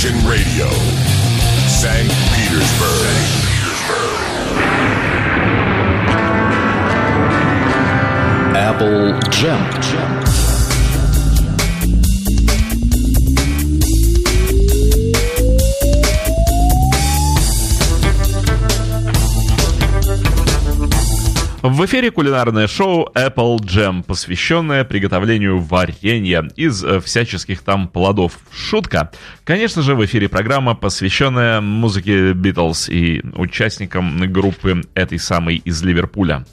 Imagine Radio, St. Petersburg. St. Petersburg. Apple Jump. Jump. В эфире кулинарное шоу Apple Jam, посвященное приготовлению варенья из э, всяческих там плодов. Шутка. Конечно же, в эфире программа, посвященная музыке Beatles и участникам группы этой самой из Ливерпуля.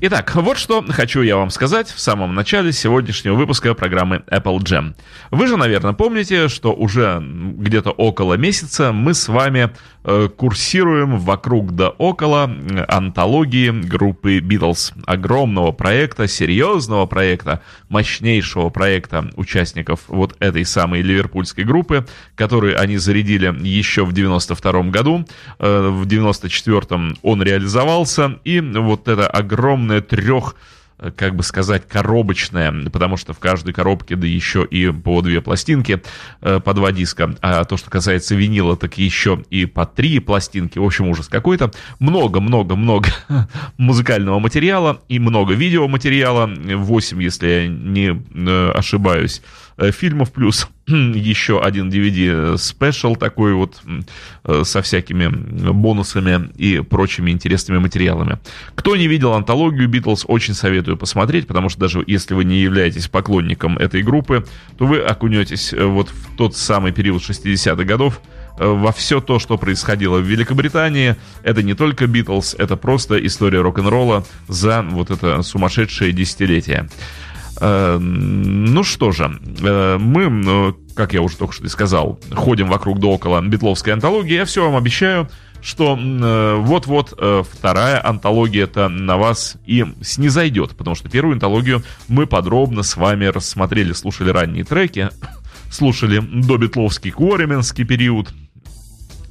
Итак, вот что хочу я вам сказать в самом начале сегодняшнего выпуска программы Apple Jam. Вы же, наверное, помните, что уже где-то около месяца мы с вами курсируем вокруг да около антологии группы Beatles. Огромного проекта, серьезного проекта, мощнейшего проекта участников вот этой самой ливерпульской группы, которую они зарядили еще в 92 году. Э, в 94 он реализовался, и вот это огромное трех э, как бы сказать, коробочная, потому что в каждой коробке, да еще и по две пластинки, э, по два диска. А то, что касается винила, так еще и по три пластинки. В общем, ужас какой-то. Много-много-много музыкального материала и много видеоматериала. 8, если я не э, ошибаюсь. Э, фильмов, плюс еще один DVD спешл такой вот э, со всякими бонусами и прочими интересными материалами. Кто не видел антологию Битлз, очень советую посмотреть, потому что даже если вы не являетесь поклонником этой группы, то вы окунетесь э, вот в тот самый период 60-х годов, во все то, что происходило в Великобритании. Это не только Битлз, это просто история рок-н-ролла за вот это сумасшедшее десятилетие. Э, ну что же, э, мы, ну, как я уже только что и сказал, ходим вокруг да около битловской антологии. Я все вам обещаю, что э, вот-вот вторая антология-то на вас и снизойдет, потому что первую антологию мы подробно с вами рассмотрели, слушали ранние треки, слушали добитловский Куоременский период,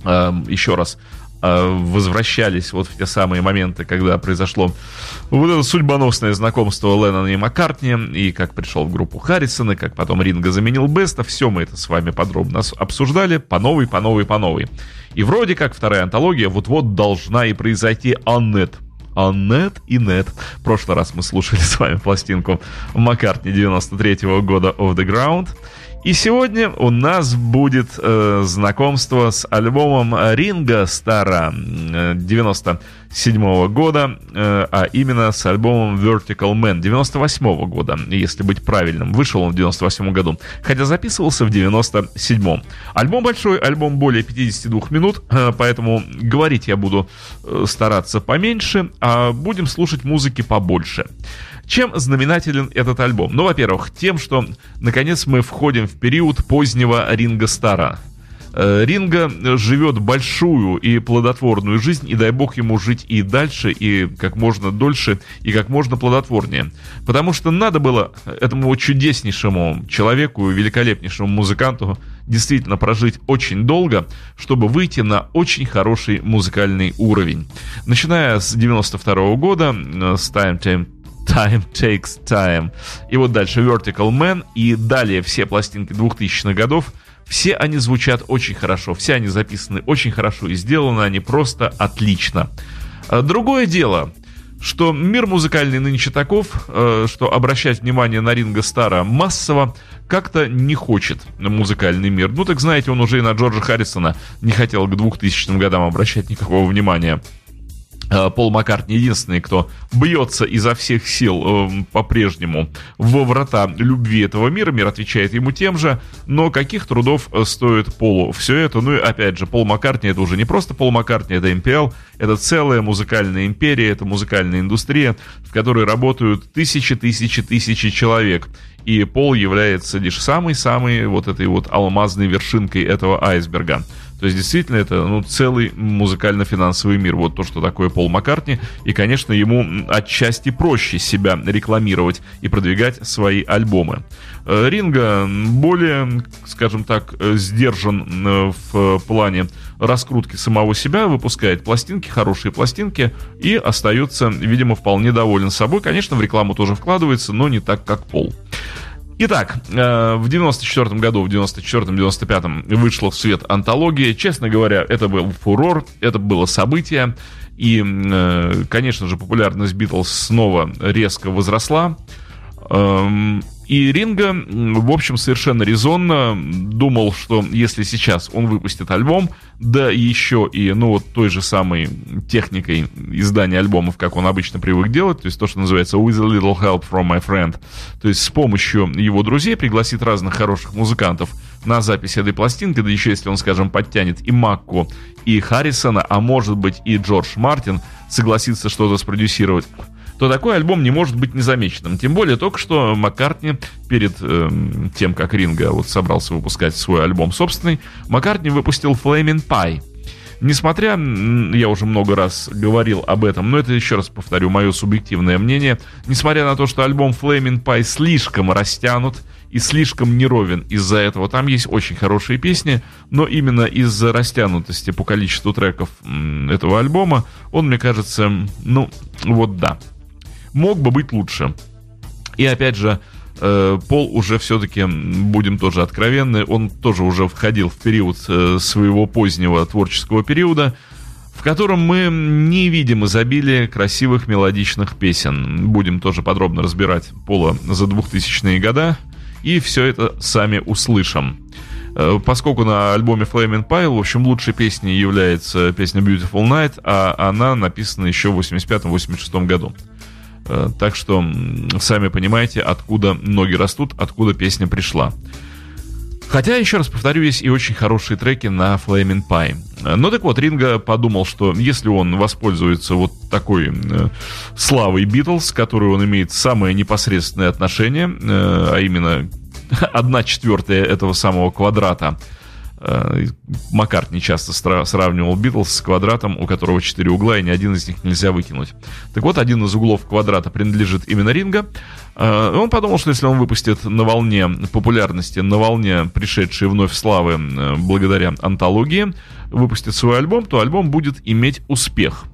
еще раз Э, возвращались вот в те самые моменты, когда произошло вот это судьбоносное знакомство Леннона и Маккартни, и как пришел в группу Харрисона, как потом Ринга заменил Беста, все мы это с вами подробно обсуждали, по новой, по новой, по новой. И вроде как вторая антология вот-вот должна и произойти Аннет. Аннет и Нет. В прошлый раз мы слушали с вами пластинку Маккартни 93 -го года Of the Ground. И сегодня у нас будет э, знакомство с альбомом Ринга Стара 97 -го года, э, а именно с альбомом Vertical Man 98 -го года, если быть правильным. Вышел он в 98 году, хотя записывался в 97 -м. Альбом большой, альбом более 52 минут, э, поэтому говорить я буду э, стараться поменьше, а будем слушать музыки побольше. Чем знаменателен этот альбом? Ну, во-первых, тем, что наконец мы входим в период позднего Ринга Стара. Э, Ринга живет большую и плодотворную жизнь, и дай бог ему жить и дальше, и как можно дольше, и как можно плодотворнее. Потому что надо было этому чудеснейшему человеку, великолепнейшему музыканту действительно прожить очень долго, чтобы выйти на очень хороший музыкальный уровень. Начиная с 92 -го года, э, с Time Time Time Takes Time. И вот дальше Vertical Man и далее все пластинки 2000-х годов. Все они звучат очень хорошо, все они записаны очень хорошо и сделаны они просто отлично. А другое дело, что мир музыкальный нынче таков, э, что обращать внимание на Ринга Стара массово как-то не хочет музыкальный мир. Ну, так знаете, он уже и на Джорджа Харрисона не хотел к 2000 годам обращать никакого внимания. Э, Пол Маккартни единственный, кто бьется изо всех сил э, по-прежнему во врата любви этого мира. Мир отвечает ему тем же, но каких трудов э, стоит Полу все это? Ну и опять же, Пол Маккартни это уже не просто Пол Маккартни, это МПЛ, это целая музыкальная империя, это музыкальная индустрия, в которой работают тысячи, тысячи, тысячи человек. И Пол является лишь самой-самой вот этой вот алмазной вершинкой этого айсберга. То есть, действительно, это ну, целый музыкально-финансовый мир. Вот то, что такое Пол Маккартни. И, конечно, ему отчасти проще себя рекламировать и продвигать свои альбомы. Э, Ринга более, скажем так, э, сдержан э, в плане раскрутки самого себя, выпускает пластинки, хорошие пластинки и остается, видимо, вполне доволен собой. Конечно, в рекламу тоже вкладывается, но не так, как Пол. Итак, в 94 году, в 94-95 вышла в свет антология. Честно говоря, это был фурор, это было событие. И, конечно же, популярность Битлз снова резко возросла. И Ринга, в общем, совершенно резонно думал, что если сейчас он выпустит альбом, да еще и, ну, вот той же самой техникой издания альбомов, как он обычно привык делать, то есть то, что называется «with a little help from my friend», то есть с помощью его друзей пригласит разных хороших музыкантов на запись этой пластинки, да еще если он, скажем, подтянет и Макку, и Харрисона, а может быть и Джордж Мартин согласится что-то спродюсировать, то такой альбом не может быть незамеченным. Тем более только что Маккартни перед э, тем, как Ринга вот собрался выпускать свой альбом собственный, Маккартни выпустил Flaming Pie. Несмотря, я уже много раз говорил об этом, но это еще раз повторю, мое субъективное мнение, несмотря на то, что альбом Flaming Pie слишком растянут, и слишком неровен из-за этого. Там есть очень хорошие песни, но именно из-за растянутости по количеству треков этого альбома он, мне кажется, ну, вот да, мог бы быть лучше. И опять же, э, Пол уже все-таки, будем тоже откровенны, он тоже уже входил в период э, своего позднего творческого периода, в котором мы не видим изобилия красивых мелодичных песен. Будем тоже подробно разбирать Пола за 2000-е года, и все это сами услышим. Э, поскольку на альбоме Flaming Pile, в общем, лучшей песней является песня Beautiful Night, а она написана еще в 85-86 году. Э, так что сами понимаете, откуда ноги растут, откуда песня пришла. Хотя, еще раз повторю, есть и очень хорошие треки на Flaming Pie. Э, ну так вот, Ринга подумал, что если он воспользуется вот такой э, славой Битлз, которую он имеет самое непосредственное отношение, э, а именно одна четвертая этого самого квадрата, Э, Маккартни часто сравнивал Битлз с квадратом, у которого четыре угла, и ни один из них нельзя выкинуть. Так вот, один из углов квадрата принадлежит именно Ринга. Э, он подумал, что если он выпустит на волне популярности, на волне пришедшей вновь славы э, благодаря антологии, выпустит свой альбом, то альбом будет иметь успех.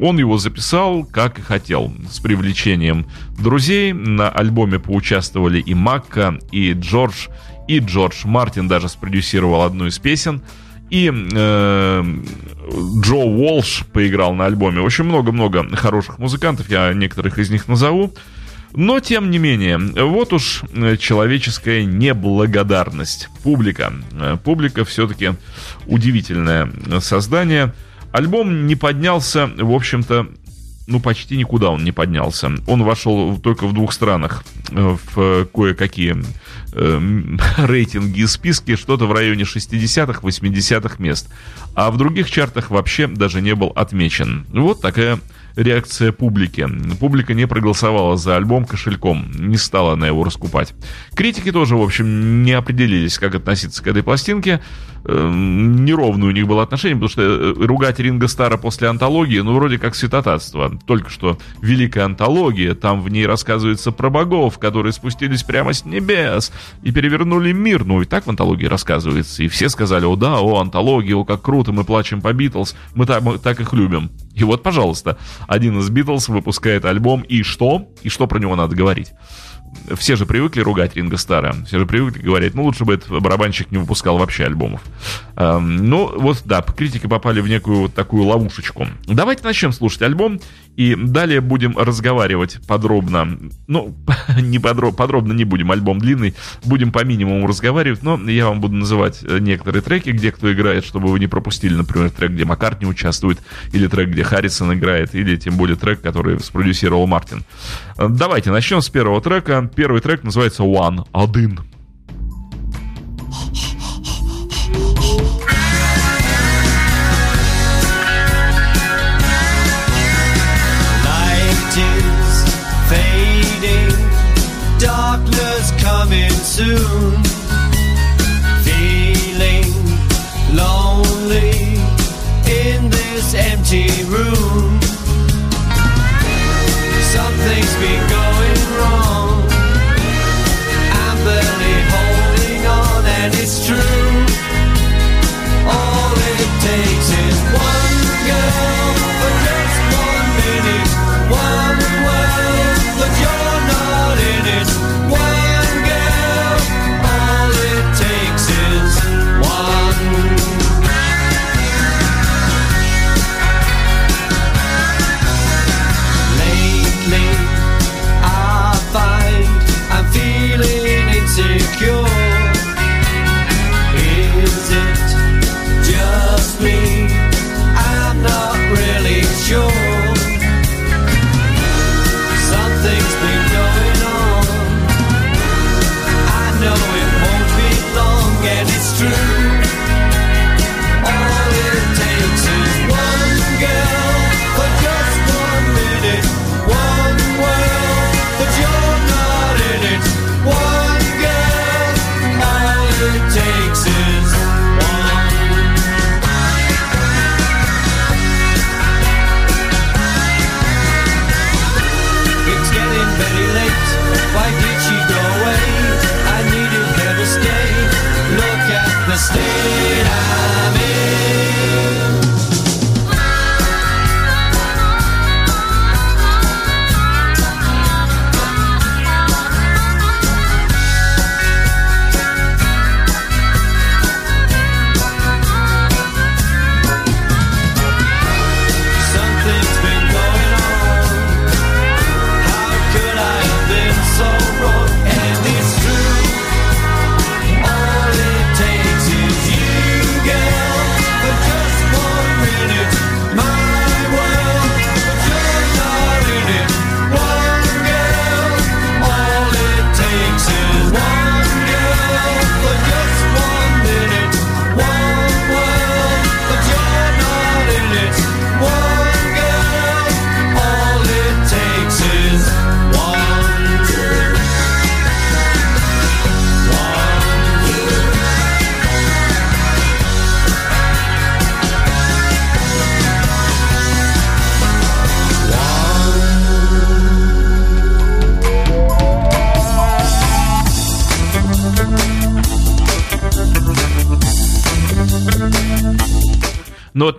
Он его записал, как и хотел, с привлечением друзей. На альбоме поучаствовали и Макка, и Джордж, и Джордж Мартин даже спродюсировал одну из песен. И э, Джо Уолш поиграл на альбоме. Общем, много-много хороших музыкантов, я некоторых из них назову. Но, тем не менее, вот уж э, человеческая неблагодарность. Публика. Э, публика все-таки удивительное создание. Альбом не поднялся, в общем-то, ну, почти никуда он не поднялся. Он вошел только в двух странах э, в кое-какие э, рейтинги и списки, что-то в районе 60-х, 80-х мест. А в других чартах вообще даже не был отмечен. Вот такая реакция публики. Публика не проголосовала за альбом кошельком, не стала на его раскупать. Критики тоже, в общем, не определились, как относиться к этой пластинке. Эм, неровное у них было отношение, потому что э, ругать Ринга Стара после антологии, ну, вроде как святотатство. Только что великая антология, там в ней рассказывается про богов, которые спустились прямо с небес и перевернули мир. Ну, и так в антологии рассказывается. И все сказали, о да, о, антология, о, как круто, мы плачем по Битлз, мы так, мы так их любим. И вот, пожалуйста, один из Битлз выпускает альбом, и что? И что про него надо говорить? Все же привыкли ругать Ринга Стара, все же привыкли говорить, ну, лучше бы этот барабанщик не выпускал вообще альбомов. Эм, ну, вот, да, критики попали в некую вот такую ловушечку. Давайте начнем слушать альбом, и далее будем разговаривать подробно. Ну, не подро- подробно не будем, альбом длинный, будем по минимуму разговаривать, но я вам буду называть э, некоторые треки, где кто играет, чтобы вы не пропустили, например, трек, где Маккартни участвует, или трек, где Харрисон играет, или тем более трек, который спродюсировал Мартин. Э, давайте начнем с первого трека. Первый трек называется One, один. coming soon. Feeling lonely in this empty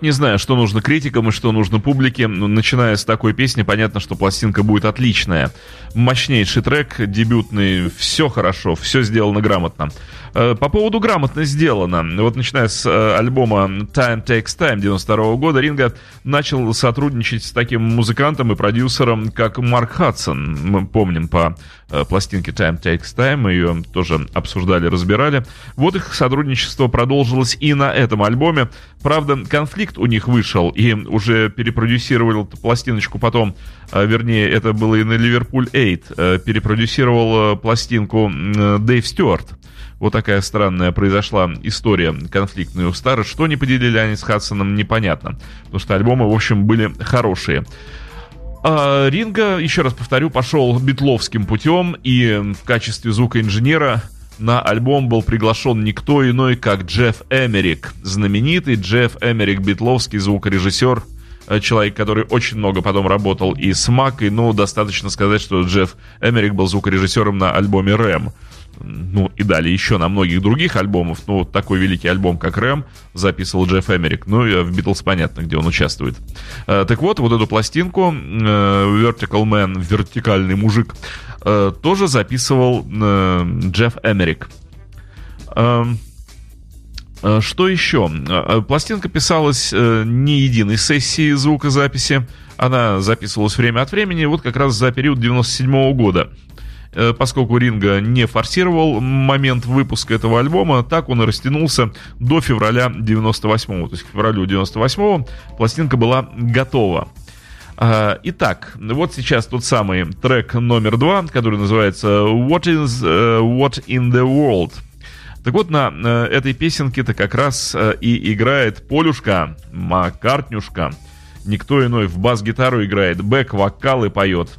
не знаю, что нужно критикам и что нужно публике. Начиная с такой песни, понятно, что пластинка будет отличная. Мощнейший трек, дебютный, все хорошо, все сделано грамотно. Э, по поводу грамотно сделано. Вот начиная с э, альбома Time Takes Time 92 года, Ринга начал сотрудничать с таким музыкантом и продюсером, как Марк Хадсон. Мы помним по э, пластинке Time Takes Time, ее тоже обсуждали, разбирали. Вот их сотрудничество продолжилось и на этом альбоме. Правда, конфликт у них вышел, и уже перепродюсировал пластиночку потом, вернее, это было и на Ливерпуль 8, э, перепродюсировал пластинку Дэйв Стюарт. Вот такая странная произошла история конфликтная у Стара. Что не поделили они с Хадсоном, непонятно. Потому что альбомы, в общем, были хорошие. А Ринга, еще раз повторю, пошел битловским путем и в качестве звукоинженера на альбом был приглашен никто иной, как Джефф Эмерик, знаменитый Джефф Эмерик, битловский звукорежиссер, э, человек, который очень много потом работал и с Макой, но достаточно сказать, что Джефф Эмерик был звукорежиссером на альбоме «Рэм». Ну, и далее еще на многих других альбомах. Ну, вот такой великий альбом, как «Рэм», записывал Джефф Эмерик. Ну, и в «Битлз» понятно, где он участвует. Э, так вот, вот эту пластинку «Vertical Man», «Вертикальный мужик», э, тоже записывал э, Джефф Эмерик. Э, э, что еще? Э, пластинка писалась э, не единой сессии звукозаписи. Она записывалась время от времени, вот как раз за период 97 -го года. Поскольку Ринга не форсировал момент выпуска этого альбома, так он и растянулся до февраля 98-го. То есть к февралю 98-го пластинка была готова. А, итак, вот сейчас тот самый трек номер два, который называется What is uh, What in the World. Так вот, на uh, этой песенке-то как раз и играет Полюшка, Маккартнюшка. Никто иной в бас-гитару играет, бэк-вокалы поет.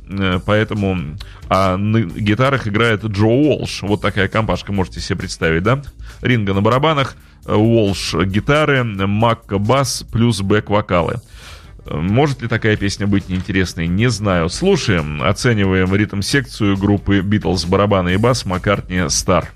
Поэтому а на гитарах играет Джо Уолш. Вот такая компашка, можете себе представить, да? Ринга на барабанах, Уолш гитары, Макка бас плюс бэк-вокалы. Может ли такая песня быть неинтересной, не знаю. Слушаем, оцениваем ритм-секцию группы Beatles барабаны и бас Маккартни «Стар».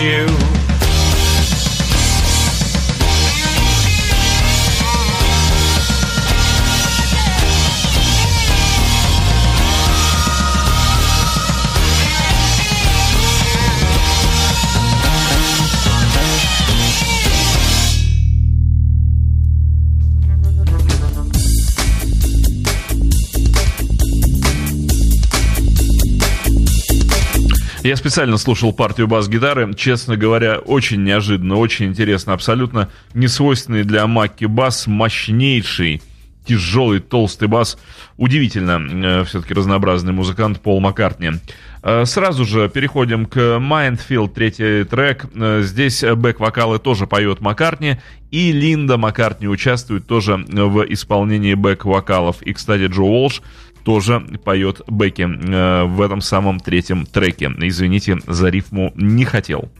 You. Я специально слушал партию бас-гитары. Честно говоря, очень неожиданно, очень интересно. Абсолютно несвойственный для Макки бас, мощнейший, тяжелый, толстый бас. Удивительно, э, все-таки разнообразный музыкант Пол Маккартни. Э, Сразу же переходим к Mindfield, третий трек. Э, Здесь бэк-вокалы тоже поет Маккартни, и Линда Маккартни участвует тоже в исполнении бэк-вокалов. И, кстати, Джо Уолш тоже поет бэки э, в этом самом третьем треке. Извините, за рифму не хотел.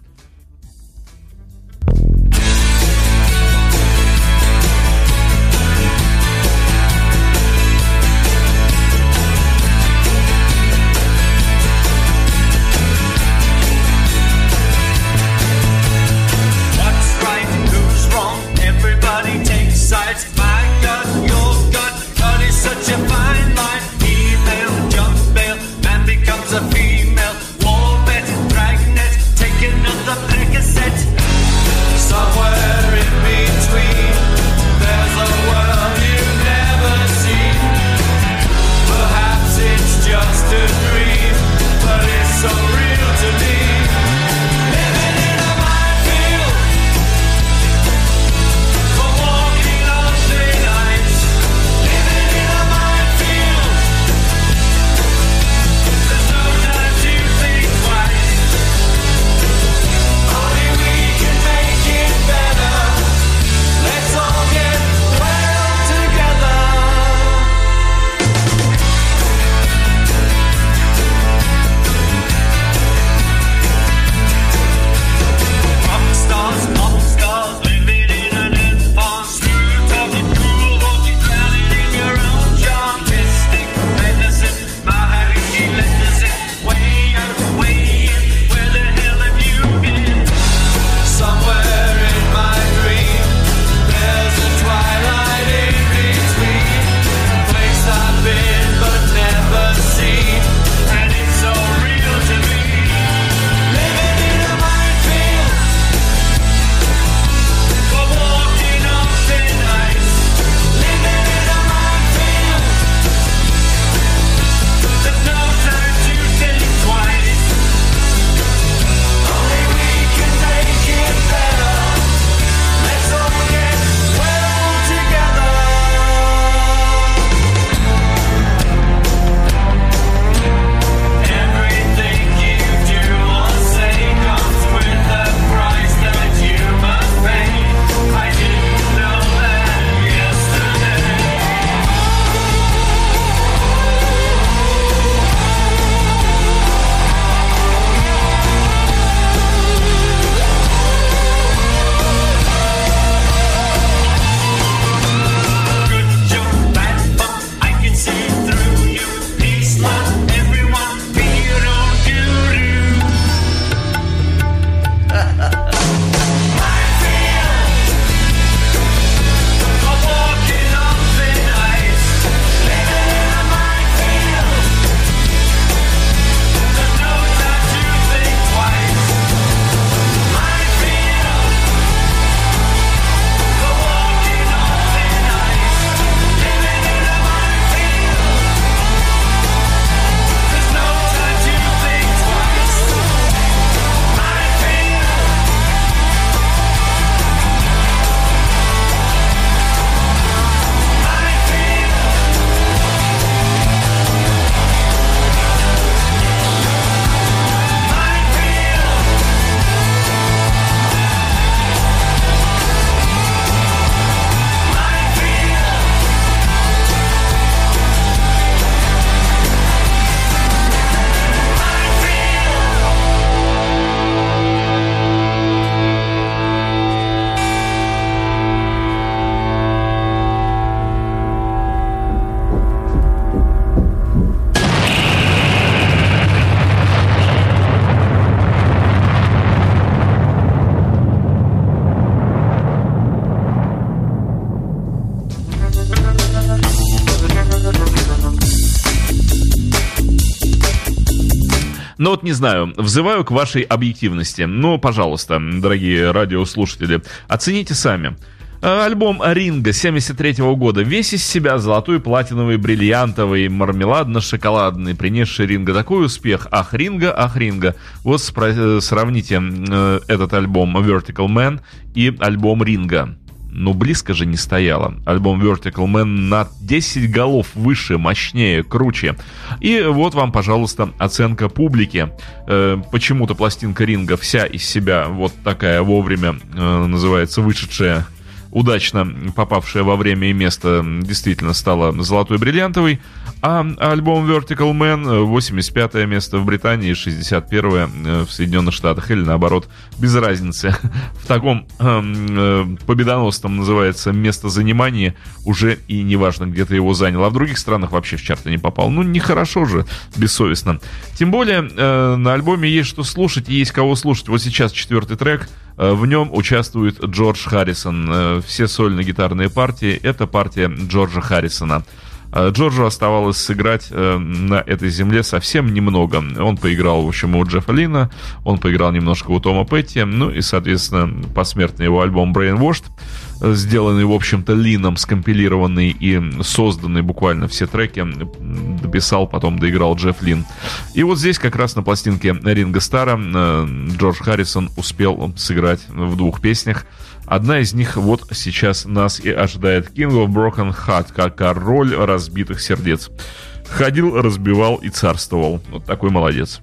Ну вот не знаю, взываю к вашей объективности. Ну, пожалуйста, дорогие радиослушатели, оцените сами. Э, Альбом Ринга 73 года. Весь из себя золотой, платиновый, бриллиантовый, мармеладно-шоколадный, принесший Ринга такой успех. Ах, Ринга, ах, Ринга. Вот э, сравните э, этот альбом Vertical Man и альбом Ринга. Ну, близко же не стояло. Альбом Vertical Man на 10 голов выше, мощнее, круче. И вот вам, пожалуйста, оценка публики. Э, почему-то пластинка Ринга вся из себя вот такая вовремя э, называется вышедшая удачно попавшая во время и место, действительно стала золотой бриллиантовой, а альбом Vertical Man 85 место в Британии, 61 в Соединенных Штатах, или наоборот, без разницы. В таком э, победоносном называется место занимания уже и неважно, где ты его занял, а в других странах вообще в чарты не попал. Ну, нехорошо же, бессовестно. Тем более, э, на альбоме есть что слушать и есть кого слушать. Вот сейчас четвертый трек – Э, в нем участвует Джордж Харрисон. Э, все сольно-гитарные партии — это партия Джорджа Харрисона. Э, Джорджу оставалось сыграть на этой земле совсем немного. Он поиграл, в общем, у Джеффа Лина, он поиграл немножко у Тома Петти, ну и, соответственно, посмертный его альбом Brainwashed сделанный, в общем-то, Лином, скомпилированный и созданный буквально все треки, дописал, потом доиграл Джефф Лин. И вот здесь как раз на пластинке Ринга Стара э, Джордж Харрисон успел сыграть в двух песнях. Одна из них вот сейчас нас и ожидает King of Broken Heart, как король разбитых сердец. Ходил, разбивал и царствовал. Вот такой молодец.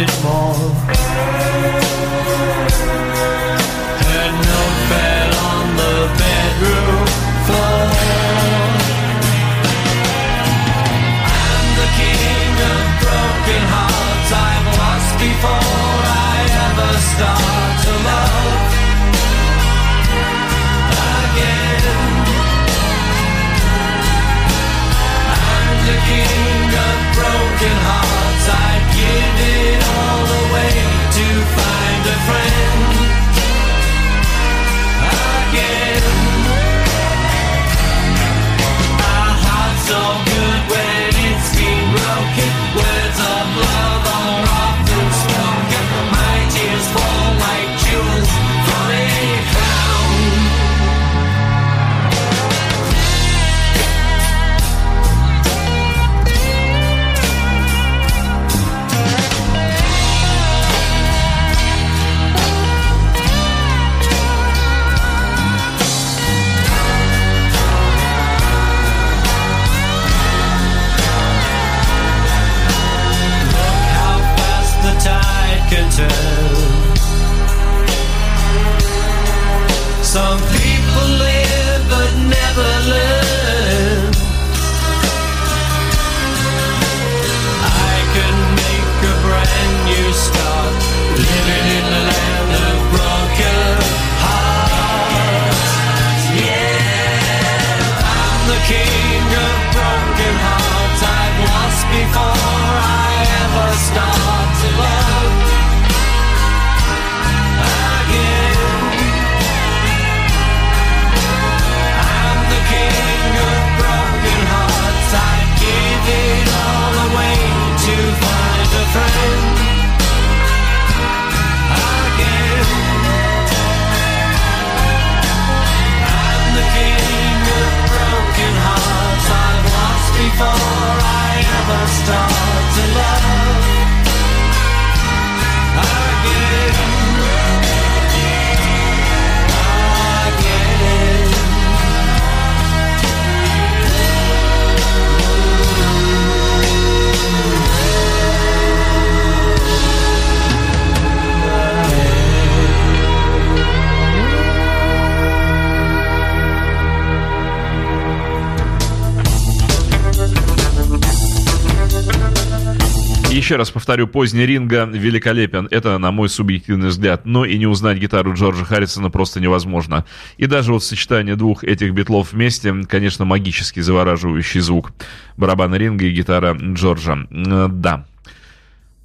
Nothing more. Her note fell on the bedroom floor. I'm the king of broken hearts I've lost before I ever start myself. Something Еще раз повторю, поздний Ринга великолепен. Это, на мой субъективный взгляд. Но и не узнать гитару Джорджа Харрисона просто невозможно. И даже вот сочетание двух этих битлов вместе, конечно, магически завораживающий звук. Барабаны Ринга и гитара Джорджа. Да.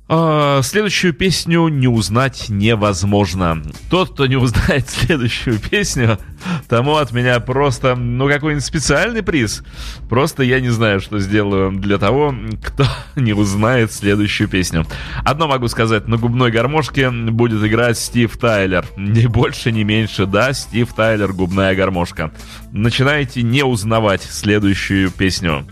А, следующую песню не узнать невозможно. Тот, кто не узнает следующую песню, тому от меня просто, ну, какой-нибудь специальный приз. Просто я не знаю, что сделаю для того, кто не узнает следующую песню. Одно могу сказать, на губной гармошке будет играть Стив Тайлер. Ни больше, ни меньше, да, Стив Тайлер, губная гармошка. Начинайте не узнавать следующую песню.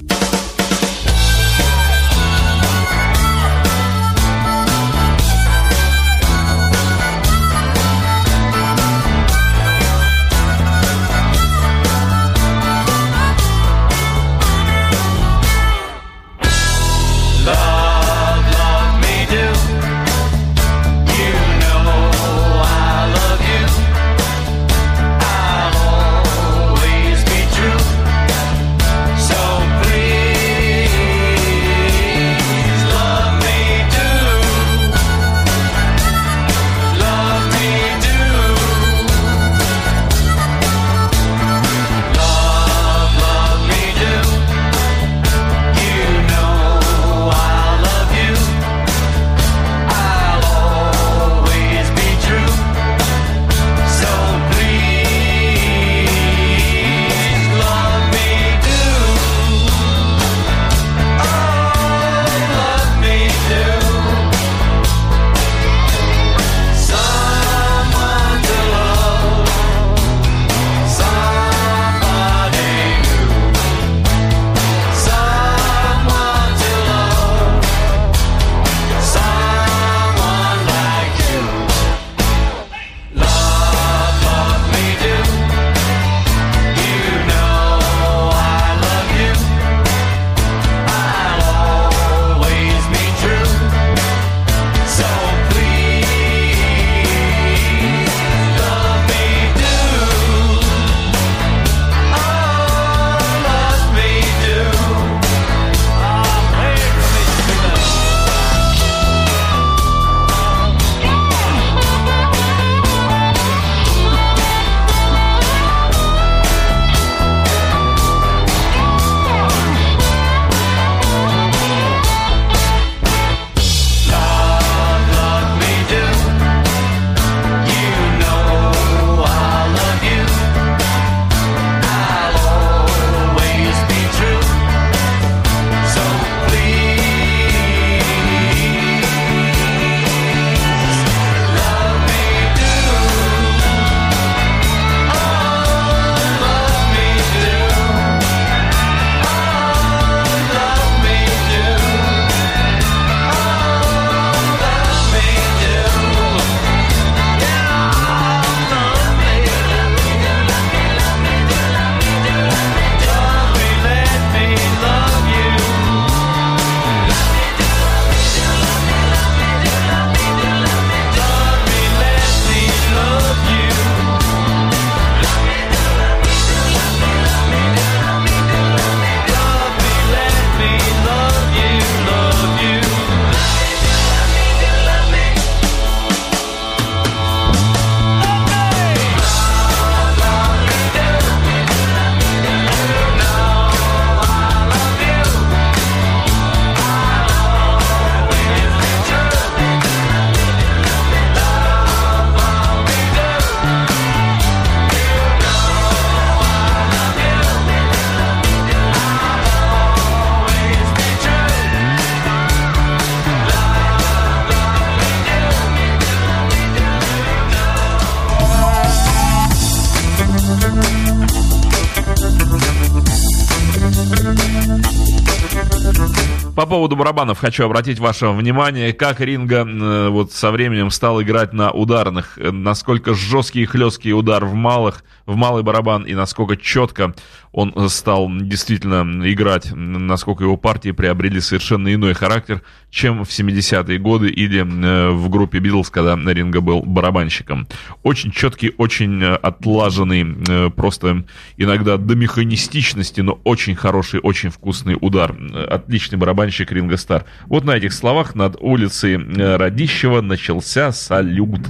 Поводу барабанов хочу обратить ваше внимание, как Ринга э, вот со временем стал играть на ударных, э, насколько жесткий и хлесткий удар в малых, в малый барабан и насколько четко он э, стал действительно играть, насколько его партии приобрели совершенно иной характер, чем в 70-е годы или э, в группе Битлз, когда Ринга был барабанщиком. Очень четкий, очень э, отлаженный, просто иногда до механистичности, но очень хороший, очень вкусный удар. Отличный барабанщик Ринга Стар. Вот на этих словах над улицей Радищева начался салют.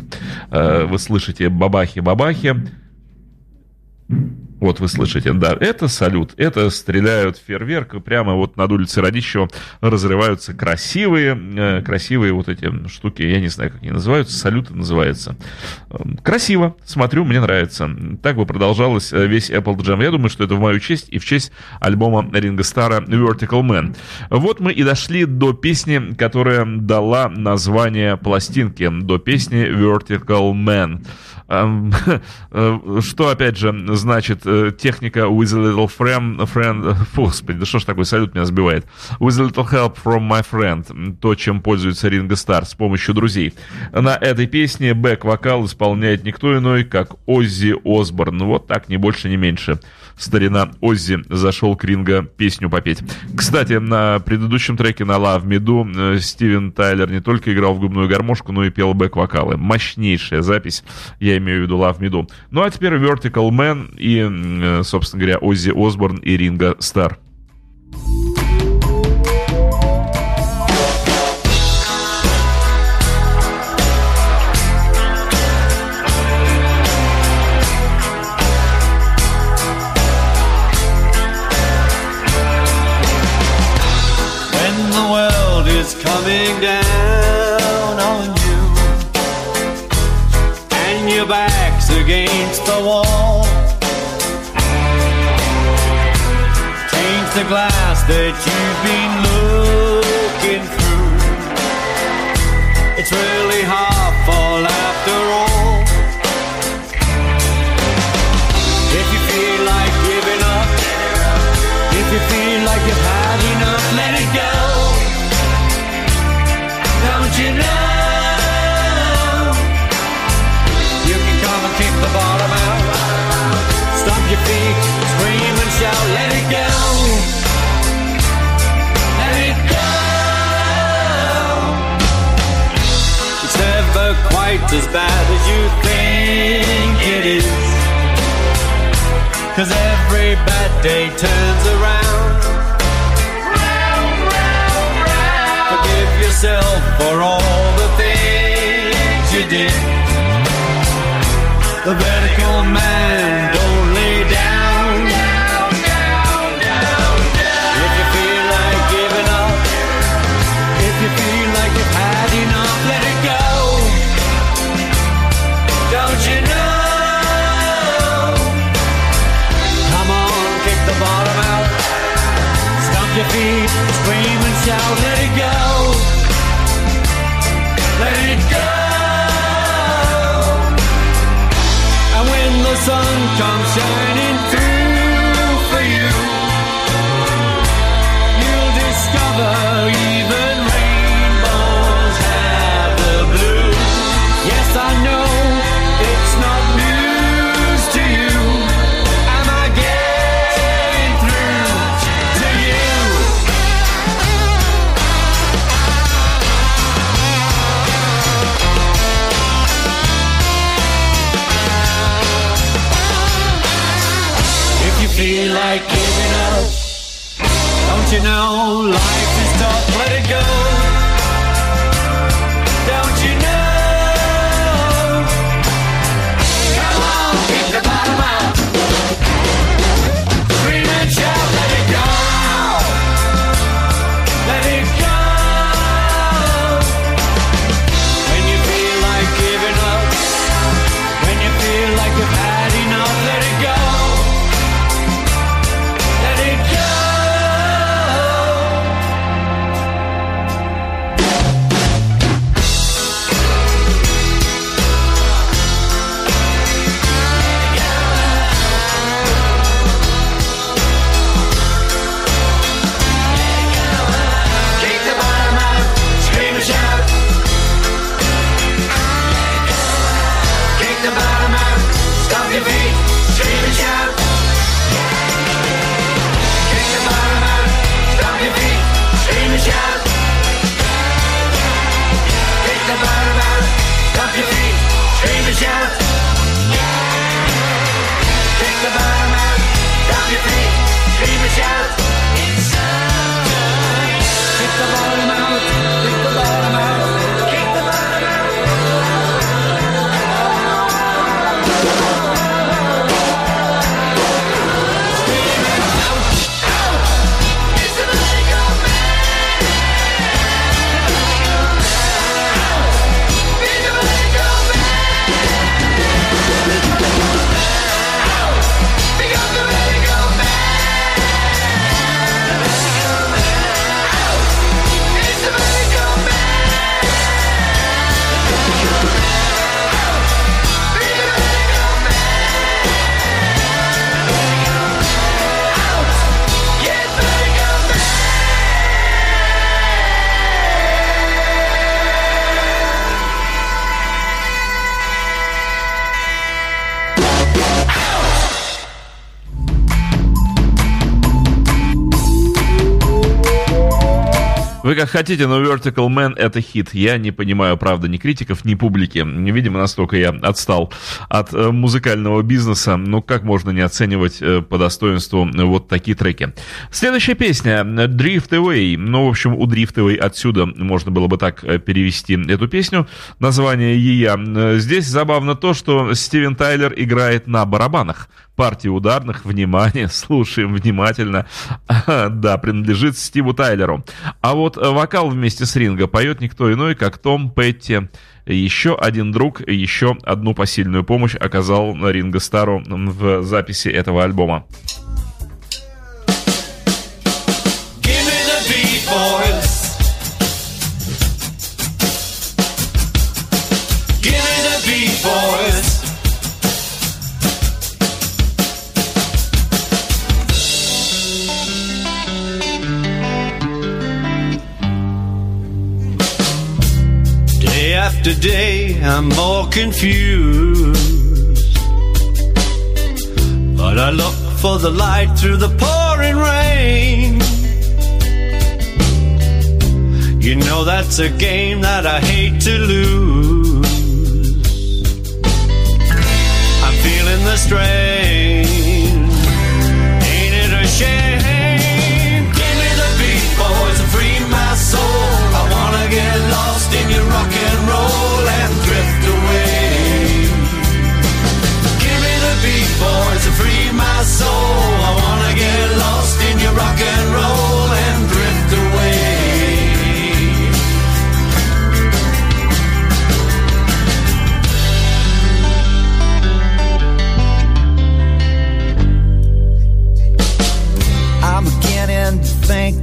Вы слышите бабахи-бабахи. Вот вы слышите, да, это салют, это стреляют фейерверк, прямо вот над улицей Радищева разрываются красивые, э, красивые вот эти штуки, я не знаю, как они называются, салюты называются. Э, Красиво, смотрю, мне нравится. Так бы продолжалось э, весь Apple Jam. Я думаю, что это в мою честь и в честь альбома Ринга Стара Vertical Man. Вот мы и дошли до песни, которая дала название пластинке, до песни Vertical Man. Эм, э, Что, опять же, значит техника with a little friend, friend э, фу, господи, да что ж такой салют меня сбивает. With a little help from my friend. То, чем пользуется Ринго Стар с помощью друзей. На этой песне бэк-вокал исполняет никто иной, как Оззи Осборн. Вот так, ни больше, ни меньше. Старина Оззи зашел к Ринго песню попеть. Кстати, на предыдущем треке на Love Me Do э, Стивен Тайлер не только играл в губную гармошку, но и пел бэк-вокалы. Мощнейшая запись, я имею в виду Love Me Do. Ну а теперь Vertical Man и, э, собственно говоря, Оззи Осборн и Ринго Стар. when that you've been every bad day turns around. Round, round, round. Forgive yourself for all the things you did. The vertical man, Feet, scream and shout, let it go. like it. Как хотите, но Vertical Man это хит. Я не понимаю, правда, ни критиков, ни публики. Видимо, настолько я отстал от э, музыкального бизнеса. Ну, как можно не оценивать э, по достоинству э, вот такие треки? Следующая песня Drift Away. Ну, в общем, у Drift Away отсюда можно было бы так перевести эту песню. Название ее. Здесь забавно то, что Стивен Тайлер играет на барабанах. Партия ударных, внимание, слушаем внимательно. Да, принадлежит Стиву Тайлеру. А вот э, вокал вместе с Ринго поет никто иной, как Том Петти. Еще один друг, еще одну посильную помощь оказал Ринго Стару в записи этого альбома. Give me the beat, boys. After day, I'm more confused. But I look for the light through the pouring rain. You know that's a game that I hate to lose. I'm feeling the strain.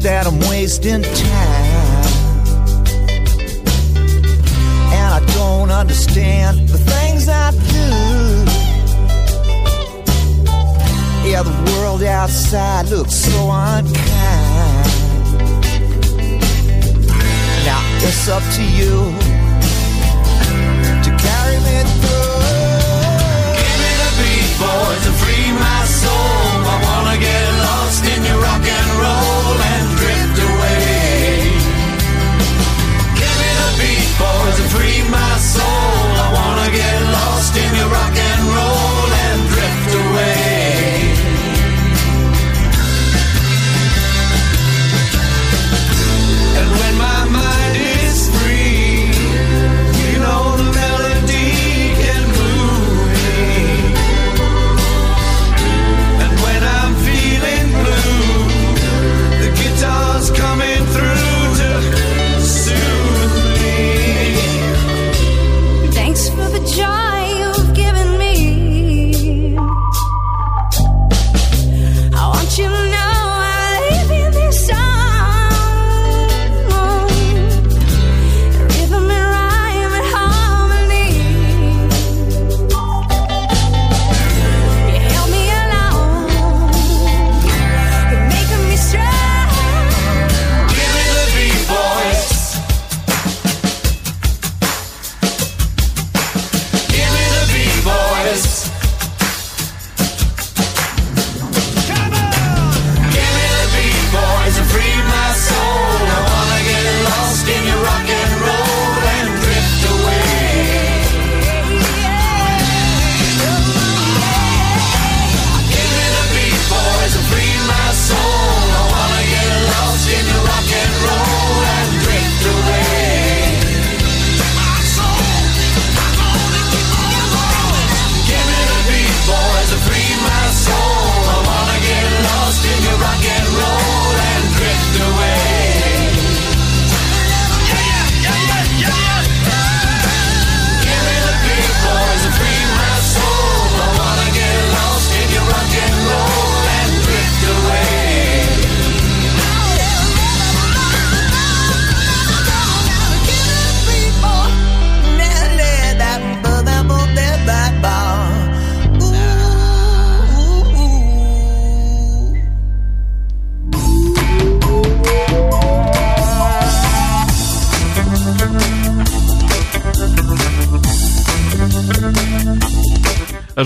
That I'm wasting time. And I don't understand the things I do. Yeah, the world outside looks so unkind. Now it's up to you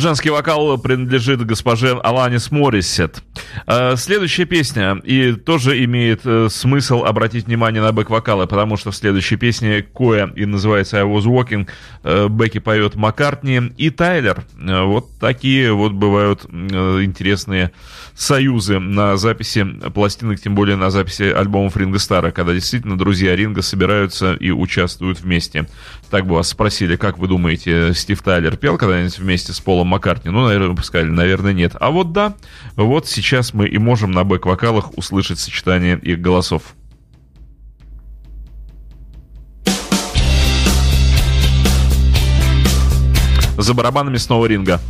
Женский вокал принадлежит госпоже Аланис Морисет. А, Следующая песня, и тоже имеет э, смысл обратить внимание на бэк-вокалы, потому что в следующей песне кое и называется I Was Walking, э, Бекки поет Маккартни и Тайлер. Э, Вот такие вот бывают э, интересные союзы на записи пластинок, тем более на записи альбомов Ринга Стара, когда действительно друзья Ринга собираются и участвуют вместе. Так бы вас спросили, как вы думаете, Стив Тайлер пел когда-нибудь вместе с Полом Маккартни? Ну, наверное, вы сказали, наверное, нет. А вот да, вот сейчас мы и можем на бэк-вокалах услышать сочетание их голосов. За барабанами снова Ринга.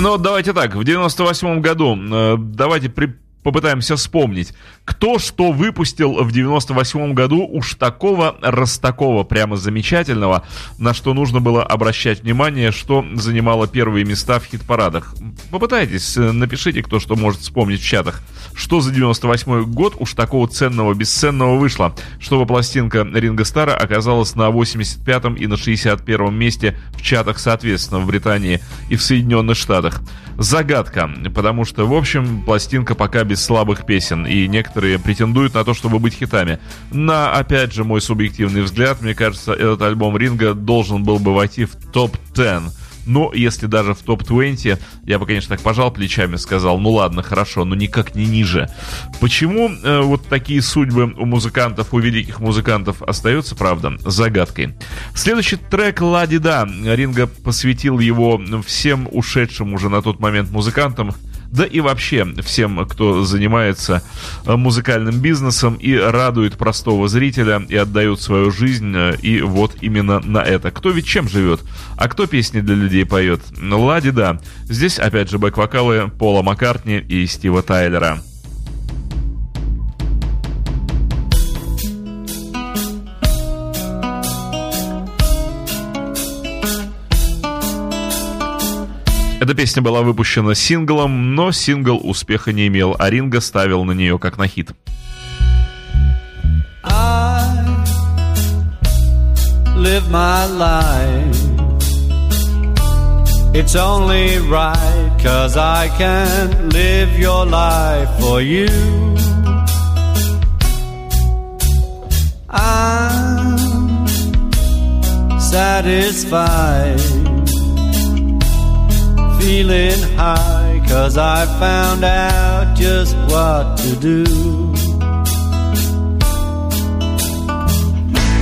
Ну вот давайте так, в 98 году э, давайте при- попытаемся вспомнить, кто что выпустил в 98 году уж такого раз такого прямо замечательного, на что нужно было обращать внимание, что занимало первые места в хит-парадах. Попытайтесь, э, напишите, кто что может вспомнить в чатах. Что за 98 год уж такого ценного, бесценного вышло, чтобы пластинка Ринга Стара оказалась на 85 и на 61 месте в чатах, соответственно, в Британии и в Соединенных Штатах. Загадка, потому что, в общем, пластинка пока без слабых песен, и некоторые претендуют на то, чтобы быть хитами. На, опять же, мой субъективный взгляд, мне кажется, этот альбом Ринга должен был бы войти в топ-10 Но если даже в топ-20, я бы, конечно, так пожал плечами, сказал, ну ладно, хорошо, но никак не ниже. Почему э, вот такие судьбы у музыкантов, у великих музыкантов остаются, правда, загадкой. Следующий трек «Лади да». Ринга посвятил его всем ушедшим уже на тот момент музыкантам, да и вообще всем, кто занимается э, музыкальным бизнесом и радует простого зрителя и отдает свою жизнь, э, и вот именно на это. Кто ведь чем живет, а кто песни для людей поет? Лади, да. Здесь опять же бэк-вокалы Пола Маккартни и Стива Тайлера. Эта песня была выпущена синглом, но сингл успеха не имел, а Ринга ставил на нее как на хит. Live my life. It's only right, cause I can live your life for you. I'm satisfied, feeling high, cause I found out just what to do.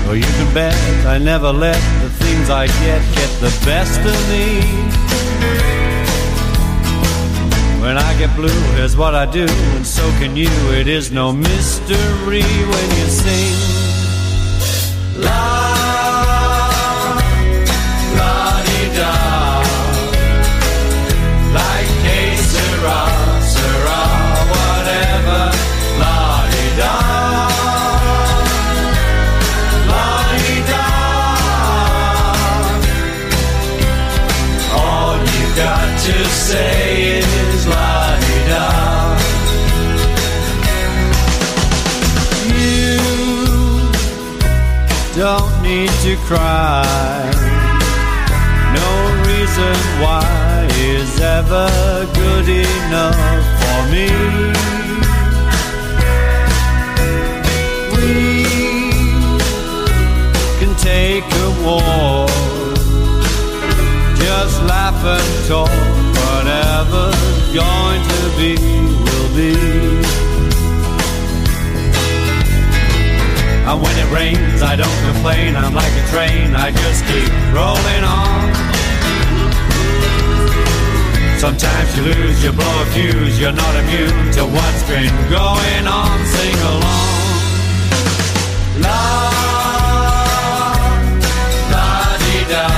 Oh, you can bet I never let the things I get get the best of me. When I get blue, here's what I do, and so can you. It is no mystery when you sing. La, to say is la-di-da. You don't need to cry. No reason why is ever good enough for me. We can take a walk. Laugh talk. Whatever's going to be, will be. And when it rains, I don't complain. I'm like a train, I just keep rolling on. Sometimes you lose, you blow a fuse, you're not immune to what's been going on. Sing along. La, la di da.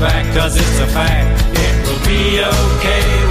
back, cause it's a fact. It will be okay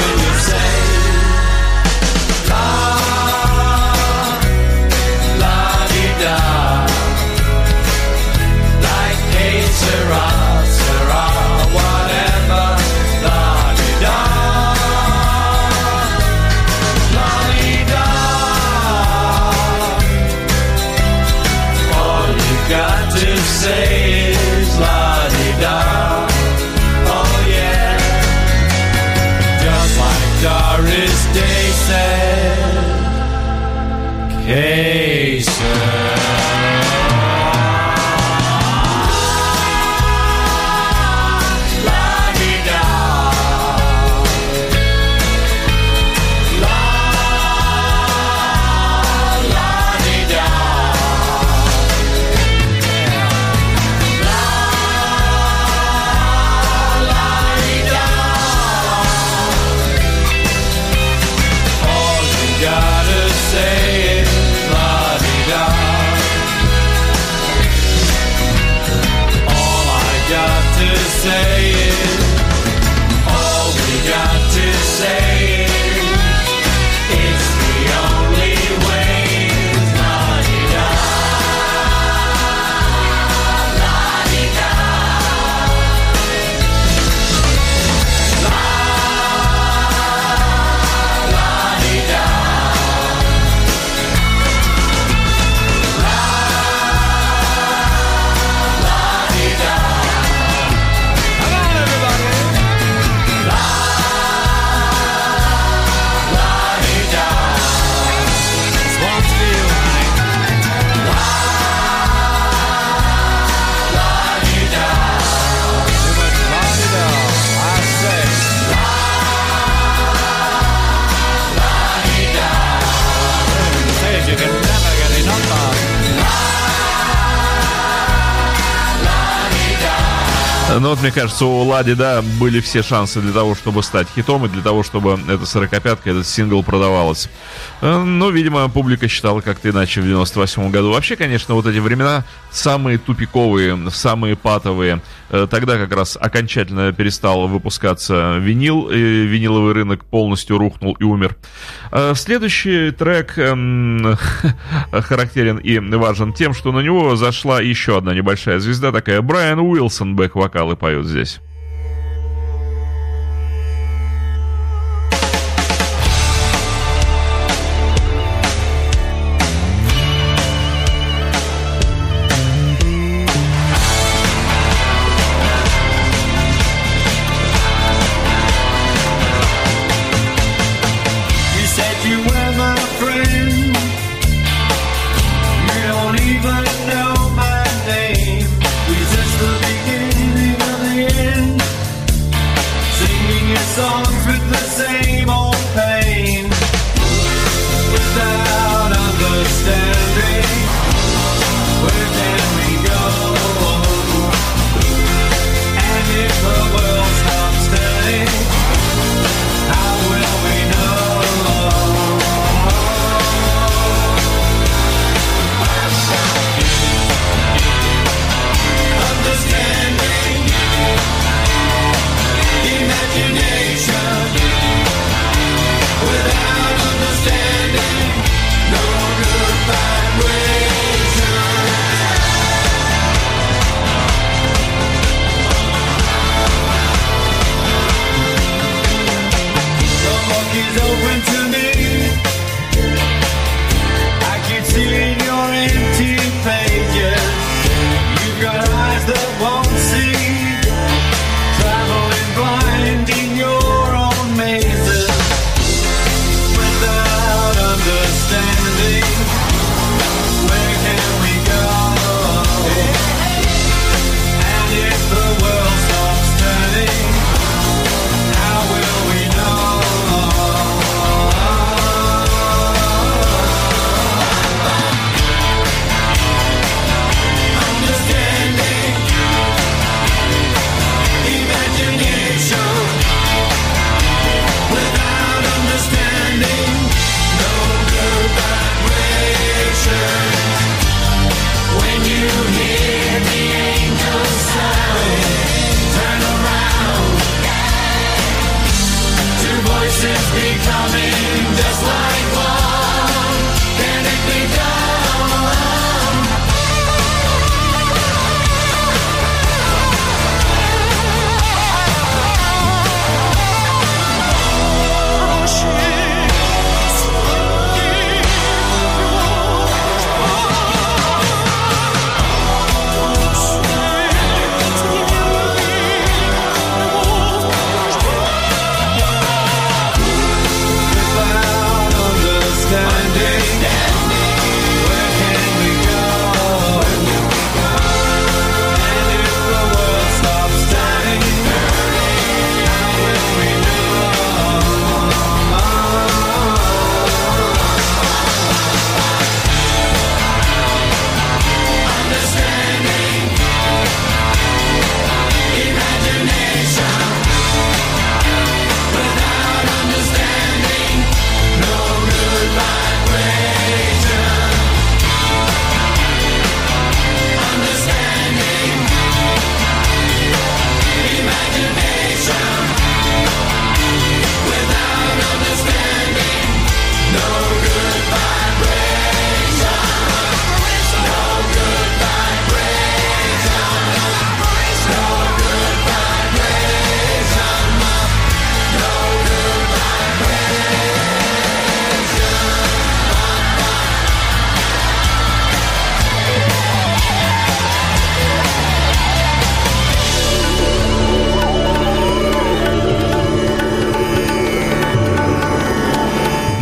Ну вот, мне кажется, у Лади, да, были все шансы для того, чтобы стать хитом и для того, чтобы эта сорокопятка, этот сингл продавалась. Э, Но, видимо, публика считала как-то иначе в 98 году. Вообще, конечно, вот эти времена самые тупиковые, самые патовые. Э, Тогда как раз окончательно перестал выпускаться винил, и виниловый рынок полностью рухнул и умер. Э, Следующий трек эм, характерен и важен тем, что на него зашла еще одна небольшая звезда, такая Брайан Уилсон, бэк-вокалы поет здесь.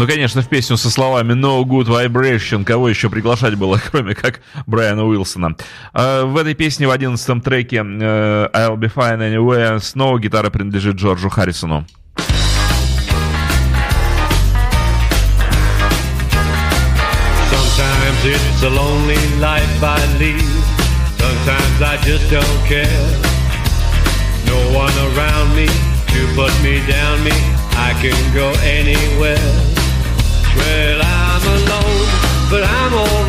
Ну, конечно, в песню со словами No Good Vibration. Кого еще приглашать было, кроме как Брайана Уилсона. А, в этой песне в одиннадцатом треке э, I'll Be Fine Anyway снова гитара принадлежит Джорджу Харрисону. Put me down, me. I can go anywhere. Well, I'm alone, but I'm alright.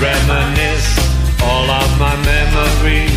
reminisce all of my memories.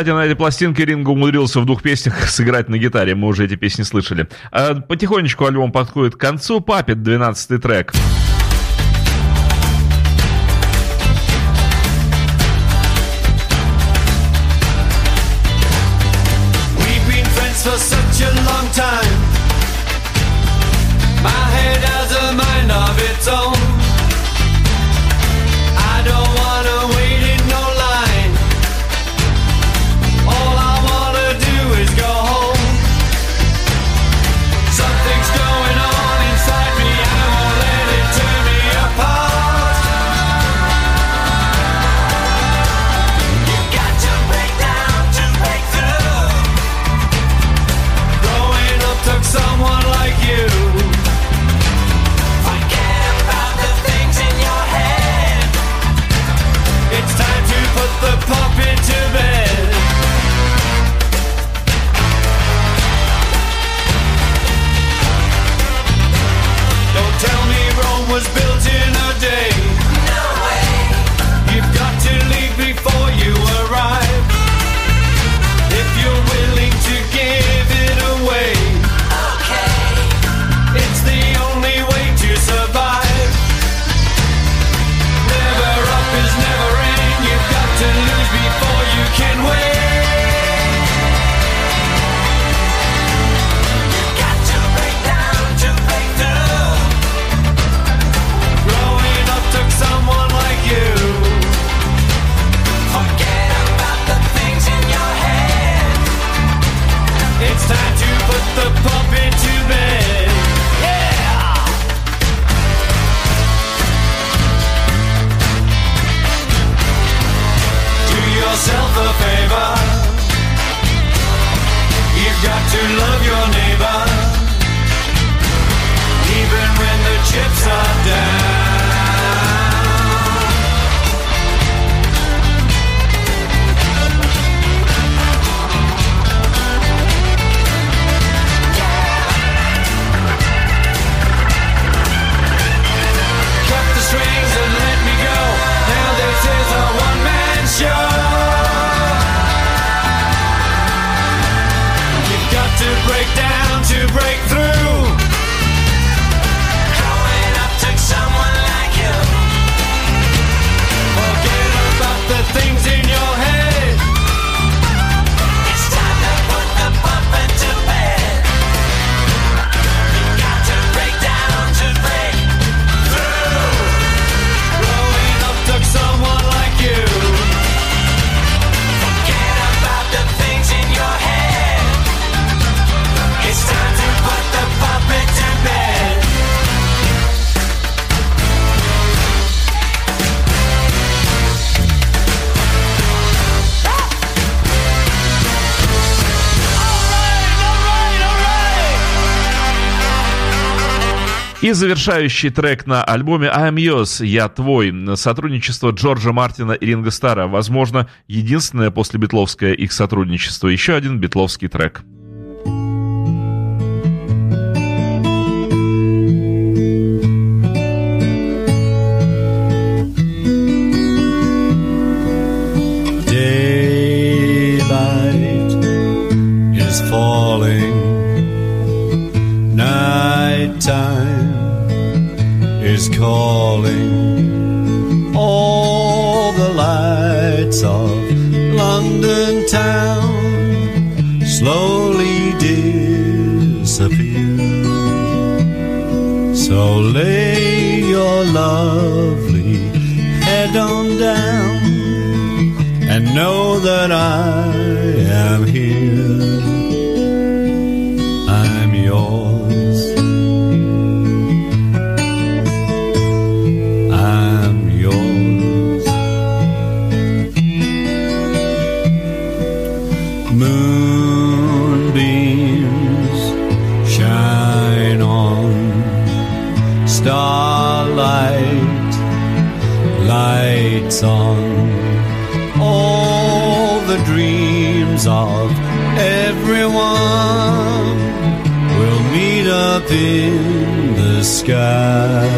Кстати, на этой пластинке Ринго умудрился в двух песнях сыграть на гитаре. Мы уже эти песни слышали. А, потихонечку альбом подходит к концу. Папит, 12 трек. Трек. И завершающий трек на альбоме «I'm Yours», «Я твой», сотрудничество Джорджа Мартина и Ринга Стара, возможно, единственное после битловское их сотрудничество, еще один битловский трек. is calling. All the lights of London town slowly disappear. So lay your lovely head on down and know that I am here. in the sky.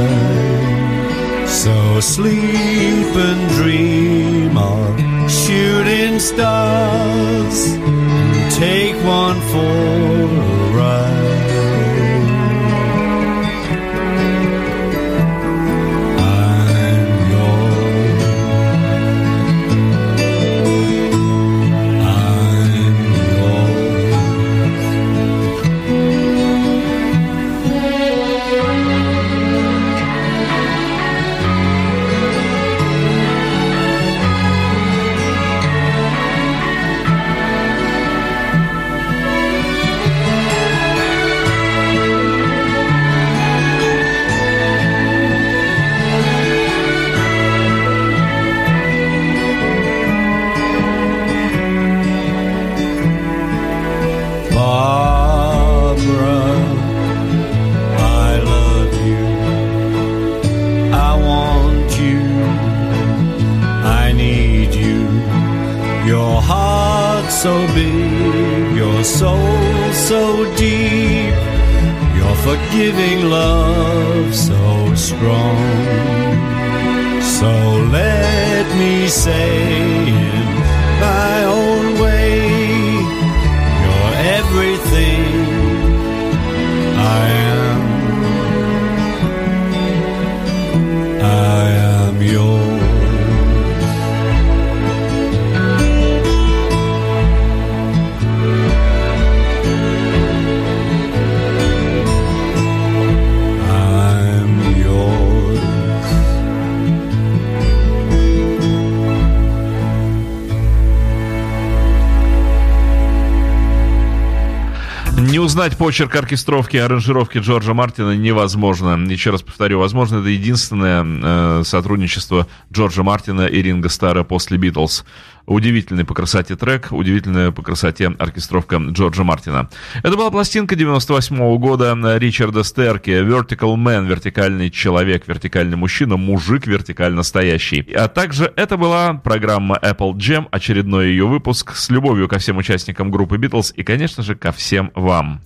So sleep and dream of shooting stars. Take one for узнать почерк оркестровки и аранжировки Джорджа Мартина невозможно. Еще раз повторю, возможно, это единственное э, сотрудничество Джорджа Мартина и Ринга Стара после Битлз. Удивительный по красоте трек, удивительная по красоте оркестровка Джорджа Мартина. Это была пластинка 98 года Ричарда Стерки «Vertical Man», вертикальный человек, вертикальный мужчина, мужик вертикально стоящий. А также это была программа Apple Jam, очередной ее выпуск с любовью ко всем участникам группы Битлз и, конечно же, ко всем вам.